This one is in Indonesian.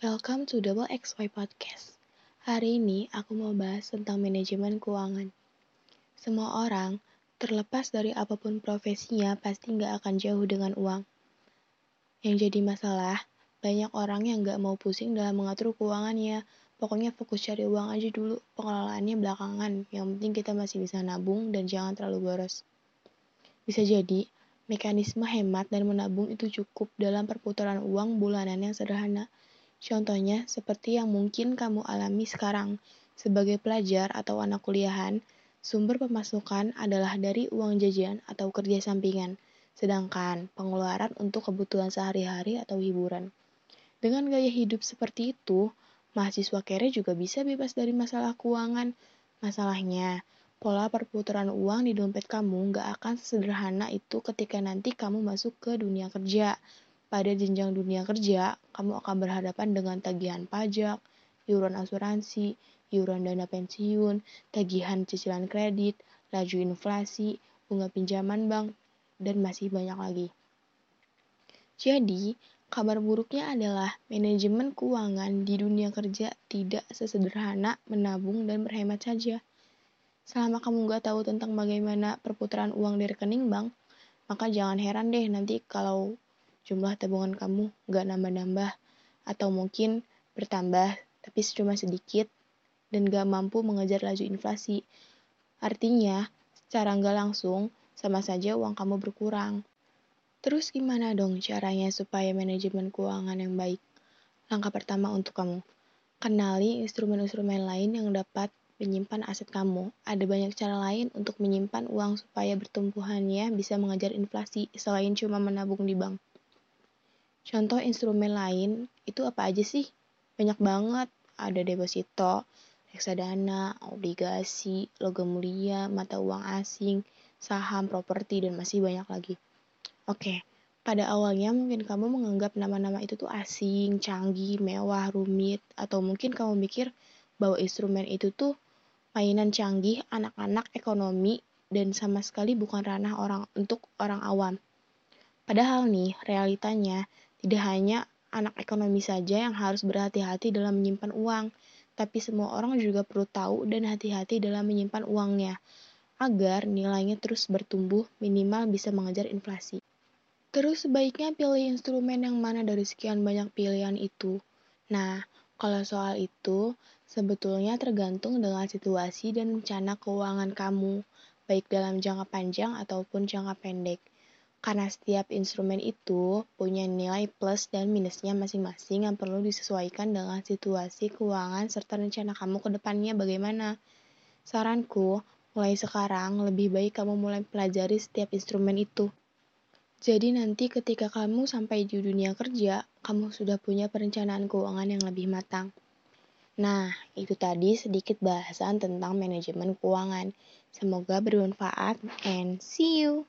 Welcome to Double XY Podcast. Hari ini aku mau bahas tentang manajemen keuangan. Semua orang, terlepas dari apa pun profesinya, pasti nggak akan jauh dengan uang. Yang jadi masalah, banyak orang yang nggak mau pusing dalam mengatur keuangannya. Pokoknya fokus cari uang aja dulu, pengelolaannya belakangan. Yang penting kita masih bisa nabung dan jangan terlalu boros. Bisa jadi, mekanisme hemat dan menabung itu cukup dalam perputaran uang bulanan yang sederhana. Contohnya, seperti yang mungkin kamu alami sekarang. Sebagai pelajar atau anak kuliahan, sumber pemasukan adalah dari uang jajan atau kerja sampingan, sedangkan pengeluaran untuk kebutuhan sehari-hari atau hiburan. Dengan gaya hidup seperti itu, mahasiswa kere juga bisa bebas dari masalah keuangan. Masalahnya, pola perputaran uang di dompet kamu nggak akan sesederhana itu ketika nanti kamu masuk ke dunia kerja. Pada jenjang dunia kerja, kamu akan berhadapan dengan tagihan pajak, iuran asuransi, iuran dana pensiun, tagihan cicilan kredit, laju inflasi, bunga pinjaman bank, dan masih banyak lagi. Jadi, kabar buruknya adalah manajemen keuangan di dunia kerja tidak sesederhana menabung dan berhemat saja. Selama kamu nggak tahu tentang bagaimana perputaran uang di rekening bank, maka jangan heran deh nanti kalau jumlah tabungan kamu nggak nambah-nambah atau mungkin bertambah tapi cuma sedikit dan nggak mampu mengejar laju inflasi. Artinya, secara nggak langsung, sama saja uang kamu berkurang. Terus gimana dong caranya supaya manajemen keuangan yang baik? Langkah pertama untuk kamu, kenali instrumen-instrumen lain yang dapat menyimpan aset kamu. Ada banyak cara lain untuk menyimpan uang supaya pertumbuhannya bisa mengejar inflasi selain cuma menabung di bank. Contoh instrumen lain itu apa aja sih? Banyak banget. Ada deposito, reksadana, obligasi, logam mulia, mata uang asing, saham, properti, dan masih banyak lagi. Oke, pada awalnya mungkin kamu menganggap nama-nama itu tuh asing, canggih, mewah, rumit, atau mungkin kamu mikir bahwa instrumen itu tuh mainan canggih anak-anak ekonomi dan sama sekali bukan ranah orang untuk orang awam. Padahal nih, realitanya tidak hanya anak ekonomi saja yang harus berhati-hati dalam menyimpan uang, tapi semua orang juga perlu tahu dan hati-hati dalam menyimpan uangnya agar nilainya terus bertumbuh minimal bisa mengejar inflasi. Terus sebaiknya pilih instrumen yang mana dari sekian banyak pilihan itu. Nah, kalau soal itu, sebetulnya tergantung dengan situasi dan rencana keuangan kamu, baik dalam jangka panjang ataupun jangka pendek. Karena setiap instrumen itu punya nilai plus dan minusnya masing-masing yang perlu disesuaikan dengan situasi keuangan serta rencana kamu ke depannya bagaimana. Saranku, mulai sekarang lebih baik kamu mulai pelajari setiap instrumen itu. Jadi nanti ketika kamu sampai di dunia kerja, kamu sudah punya perencanaan keuangan yang lebih matang. Nah, itu tadi sedikit bahasan tentang manajemen keuangan. Semoga bermanfaat and see you.